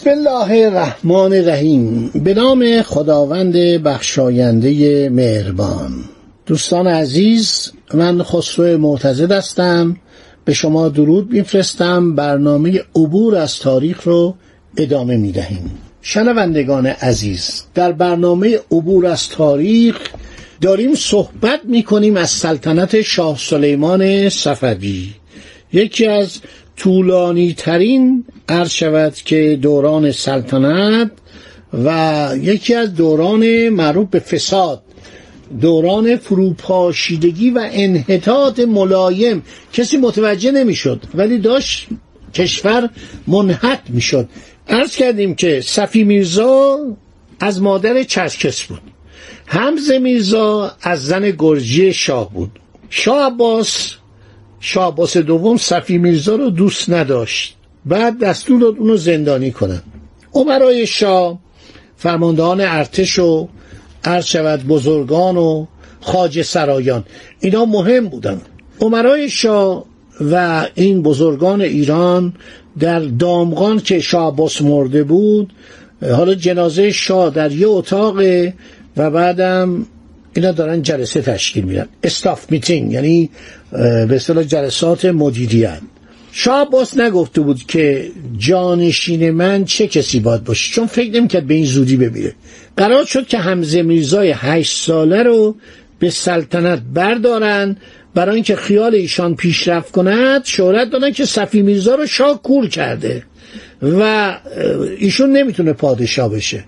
بسم الله الرحمن الرحیم. به نام خداوند بخشاینده مهربان. دوستان عزیز من خسرو معتزد هستم. به شما درود میفرستم. برنامه عبور از تاریخ رو ادامه می‌دهیم. شنوندگان عزیز در برنامه عبور از تاریخ داریم صحبت می‌کنیم از سلطنت شاه سلیمان صفوی. یکی از طولانی ترین عرض شود که دوران سلطنت و یکی از دوران معروف به فساد دوران فروپاشیدگی و انحطاط ملایم. کسی متوجه نمی‌شد ولی داشت کشور منحط می‌شد. عرض کردیم که صفی میرزا از مادر چرکس بود. حمز میرزا از زن گرجی شاه بود. شاه عباس شاه دوم صفی میرزا رو دوست نداشت. بعد دستور داد اونو زندانی کنن. عمرای شاه فرماندهان ارتش و عرض شود بزرگان و خاج سرایان اینا مهم بودن. عمرای شاه و این بزرگان ایران در دامغان که شاه عباس مرده بود حالا جنازه شاه در یه اتاق و بعدم اینا دارن جلسه تشکیل میدن. استاف میتینگ یعنی به اصطلاح جلسات مدیریت. شاه عباس نگفته بود که جانشین من چه کسی باید باشه چون فکر نمی‌کرد به این زودی بمیره. قرار شد که حمزه میرزای هشت ساله رو به سلطنت بردارن. برای اینکه خیال ایشان پیشرفت کند شهرت دادن که صفی میرزا رو شاه کور کرده. و ایشون نمی‌تونه پادشاه بشه.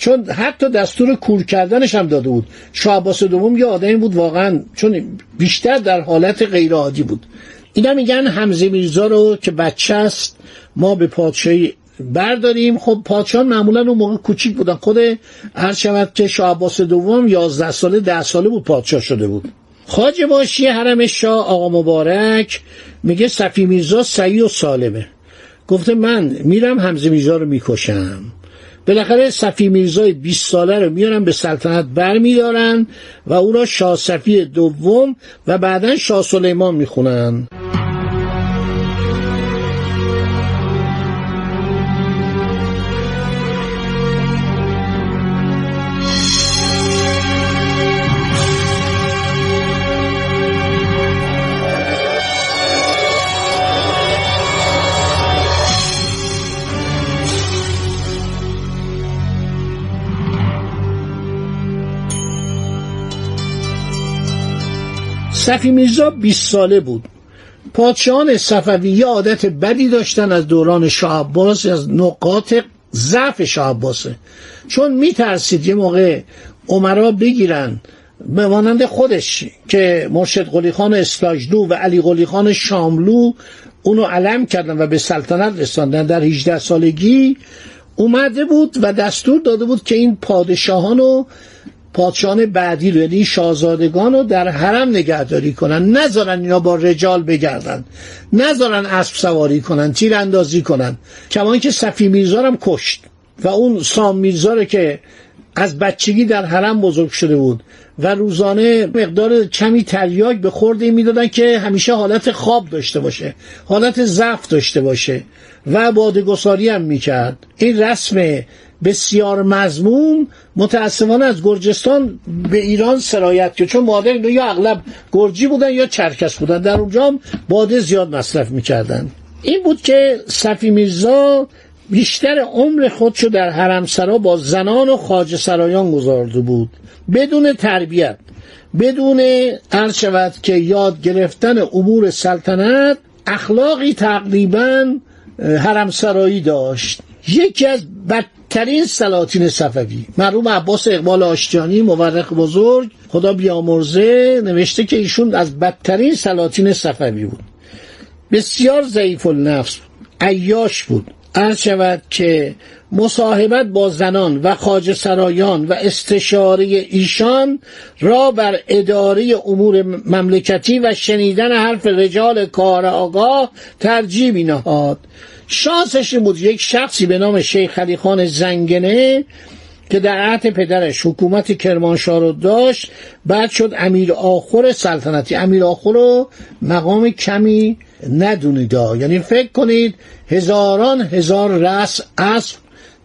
چون حتی دستور کور کردنش هم داده بود. شاه عباس دوم یه آدمی بود واقعا چون بیشتر در حالت غیر عادی بود. اینا میگن حمزه میرزا رو که بچه است ما به پادشاهی برداریم. خب پادشاه معمولا اون موقع کوچیک بودن. خود هر شود که شاه عباس دوم 11 ساله ده ساله بود پادشاه شده بود. خاج باشی حرم شاه آقا مبارک میگه صفی میرزا سعی و سالمه. گفته من میرم حمزه میرزا رو می‌کشم. بالاخره صفی میرزای 20 ساله رو میارن به سلطنت برمیدارن و او را شاه صفی دوم و بعدا شاه سلیمان می‌خونن. صفی میرزا 20 ساله بود. پادشاهان صفوی عادت بدی داشتن از دوران شاه عباس از نقاط ضعف شاه عباسه چون میترسید یه موقع عمرا بگیرن به مانند خودش که مرشد قلی خان اسلاجلو و علی قلی خان شاملو اونو علم کردن و به سلطنت رساندن. در 18 سالگی اومده بود و دستور داده بود که این پادشاهانو پادشاهان بعدی رو یعنی شاهزادگان رو در حرم نگهداری کنن. نذارن اینا با رجال بگردن. نذارن اسب سواری کنن تیر اندازی کنن. کما که صفی میرزا هم کشت. و اون سام میرزا که از بچگی در حرم بزرگ شده بود و روزانه مقدار کمی تریاک به خورده می‌دادن که همیشه حالت خواب داشته باشه حالت ضعف داشته باشه. و بادگساری هم می‌کرد. این رسم بسیار مضمون متاسفانه از گرجستان به ایران سرایت که چون مادر یا اغلب گرجی بودن یا چرکس بودن. در اونجا هم باده زیاد مصرف می‌کردن. این بود که صفی میرزا بیشتر عمر خودشو در حرمسرا با زنان و خاج سرایان گذارده بود. بدون تربیت بدون عرض شود که یاد گرفتن امور سلطنت اخلاقی تقریبا حرمسرایی داشت. یکی از بدترین سلاطین صفوی. مرحوم عباس اقبال آشتیانی مورخ بزرگ خدا بیامرزه نوشته که ایشون از بدترین سلاطین صفوی بود. بسیار ضعیف النفس عیاش بود. عرض شود که مصاحبت با زنان و خاج سرایان و استشاره ایشان را بر اداره امور مملکتی و شنیدن حرف رجال کار آگاه ترجیح می نهاد. شانسش بود یک شخصی به نام شیخ علی خان زنگنه که در عهد پدرش حکومت کرمانشاه رو داشت بعد شد امیر آخر سلطنتی. امیر آخر رو مقام کمی ندونید یعنی فکر کنید هزاران هزار رس اسب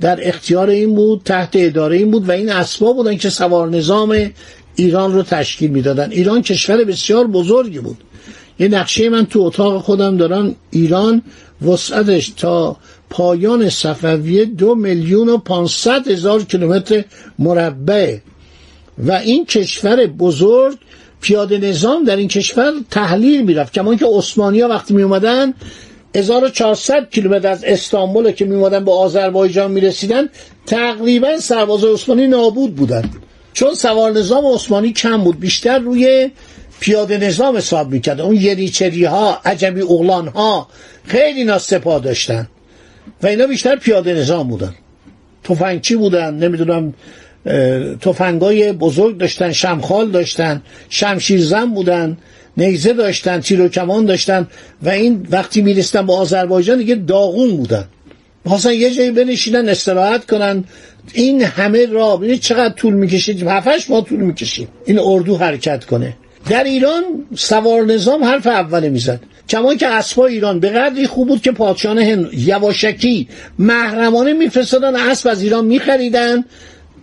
در اختیار این بود تحت اداره این بود و این اسبا بودن که سوار نظام ایران رو تشکیل می‌دادن. ایران کشور بسیار بزرگی بود. یه نقشه من تو اتاق خودم دارم. ایران وسعتش تا پایان صفویه دو میلیون و پانصد هزار کیلومتر مربع. و این کشور بزرگ پیاده نظام در این کشور تحلیل می‌رفت. کما که عثمانی ها وقتی می اومدن 1400 کیلومتر از استانبول که می اومدن به آذربایجان می رسیدن تقریبا سرباز عثمانی نابود بودن چون سوار نظام عثمانی کم بود بیشتر روی پیاده نظام حساب می‌کرد. اون یریچری ها عجبی اغلان ها خیلی اینا سپاه داشتن و اینا بیشتر پیاده نظام بودن. تفنگچی بودن نمی‌دونم تفنگای بزرگ داشتن شمخال داشتن شمشیرزن بودن نیزه داشتن تیر و کمان داشتن و این وقتی می‌رسیدن به آذربایجان دیگه داغون بودن. مثلا یه جایی بنشینن استراحت کنن. این همه را چقدر طول می‌کشید هفتش ما طول می‌کشید این اردو حرکت کنه. در ایران سوار نظام حرف اوله می‌زد. کما که اسبا ایران به قدری خوب بود که پادشاهان هند یواشکی محرمانه میفرستادن اسب از ایران میخریدن.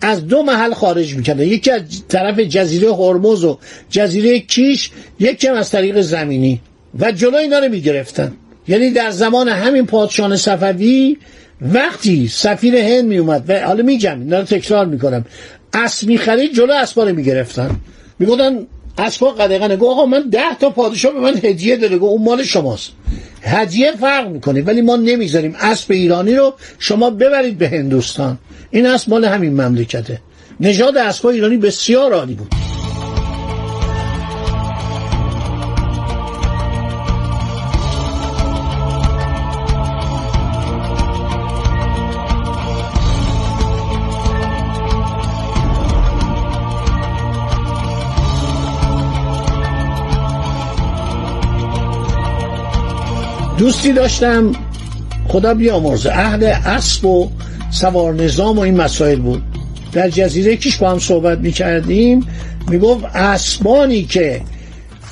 از دو محل خارج می‌کردن. یکی از طرف جزیره هرمز و جزیره کیش یکی از طریق زمینی. و جلوی اینا رو می‌گرفتن. یعنی در زمان همین پادشاهان صفوی وقتی سفیر هند میومد و حالا میگم اینا رو تکرار می‌کنم. اسب می‌خرید جلو اسبا رو می‌گرفتن. می‌گفتن اسبا قدقنه گو آقا من ده تا پادشاه به من هدیه داده. گو اون مال شماست. هدیه فرق می‌کنه. ولی ما نمی‌ذاریم اسب ایرانی رو شما ببرید به هندوستان. این اسب مال همین مملکته. نژاد اسبای ایرانی بسیار عالی بود. دوستی داشتم. خدا بیامرزه. اهل اسب و سوار نظام و این مسائل بود. در جزیره کیش با هم صحبت می کردیم می گفت اسبانی که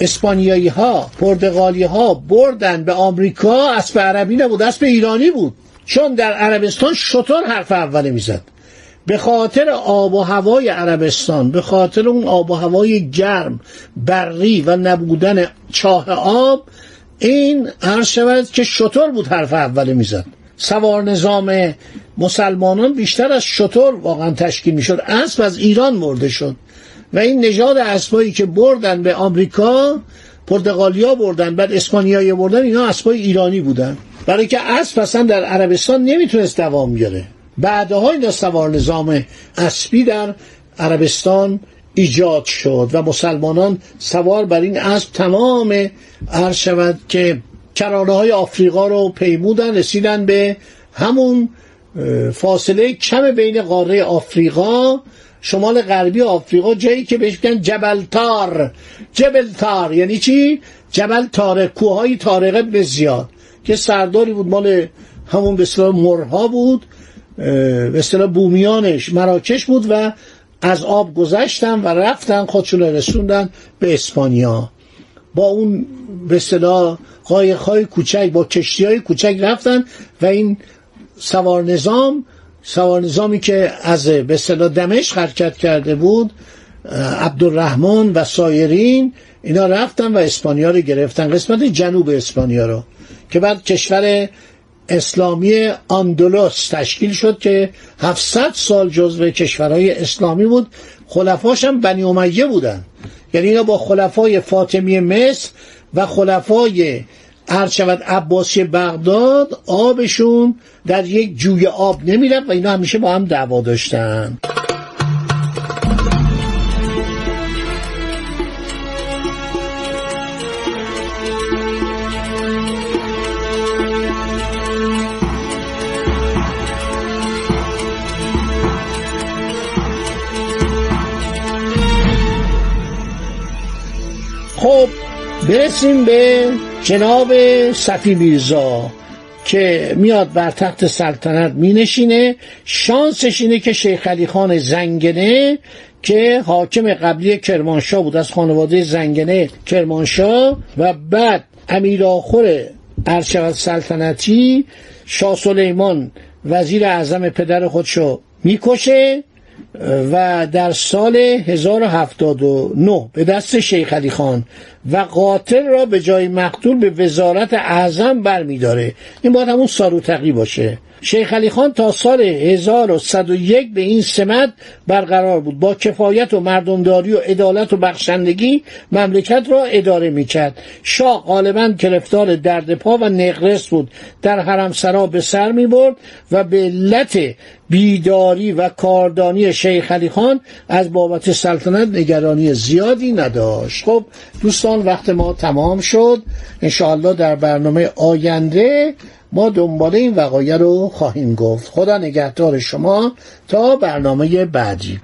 اسپانیایی ها پرتغالی ها بردن به آمریکا اسب عربی نبود اسب ایرانی بود. چون در عربستان شطور حرف اوله می‌زد. به خاطر آب و هوای عربستان به خاطر اون آب و هوای گرم بری و نبودن چاه آب این عرض شود که شطور بود حرف اوله می‌زد. سوار نظام مسلمانان بیشتر از شطور واقعا تشکیل می‌شد. اسب از ایران مرده شد. و این نژاد اسبایی که بردن به آمریکا پرتغالیا بردن بعد اسپانیایی بردن اینا اسبای ایرانی بودن. برای که اسب اصلا در عربستان نمی‌تونست دوام بیاره. بعدها اینا سوار نظام اسبی در عربستان ایجاد شد و مسلمانان سوار بر این اسب تمام عرض شود که کرانه های آفریقا رو پیمودن رسیدن به همون فاصله کم بین قاره آفریقا شمال غربی آفریقا جایی که بهش میگن جبل تار جبل تار یعنی چی؟ جبل تارق کوههای تارقه بسیار که سرداری بود مال همون به اصطلاح مرها بود به اصطلاح بومیانش مراکش بود و از آب گذشتن و رفتن خودشون رسوندن به اسپانیا. با اون به اصطلاح قایق‌های کوچک با کشتی های کوچک رفتن و این سوار نظام سوار نظامی که از به اصطلاح دمشق حرکت کرده بود عبدالرحمن و سایرین اینا رفتن و اسپانیا رو گرفتن قسمت جنوب اسپانیا رو که بعد کشور اسلامی اندلس تشکیل شد که 700 سال جزو کشورهای اسلامی بود. خلفاش هم بنی امیه بودن. یعنی اینا با خلفای فاطمی مصر و خلفای عرض شود عباس بغداد آبشون در یک جوی آب نمی‌رفت و اینا همیشه با هم دعوا داشتن. خب برسیم به جناب صفی میرزا که میاد بر تخت سلطنت می نشینه شانسش اینه که شیخ علی خان زنگنه که حاکم قبلی کرمانشاه بود از خانواده زنگنه کرمانشاه و بعد امیر آخر ارشد سلطنتی شاه سلیمان وزیر اعظم پدر خودشو می‌کشه. و در سال 1079 به دست شیخ علی خان و قاتل را به جای مقتول به وزارت اعظم برمیداره. این باید همون ساروتقی باشه. شیخ علی خان تا سال 1101 به این سمت برقرار بود. با کفایت و مردمداری و عدالت و بخشندگی مملکت را اداره می‌کرد. شاه غالبا گرفتار درد پا و نقرس بود. در حرم سرا به سر می برد و به علت بیداری و کاردانی شیخ علی خان از بابت سلطنت نگرانی زیادی نداشت. خب دوستان وقت ما تمام شد. انشاءالله در برنامه آینده ما دنبال این وقایع رو خواهیم گفت. خدا نگهدار شما تا برنامه بعدی.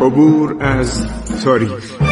عبور از تاریخ.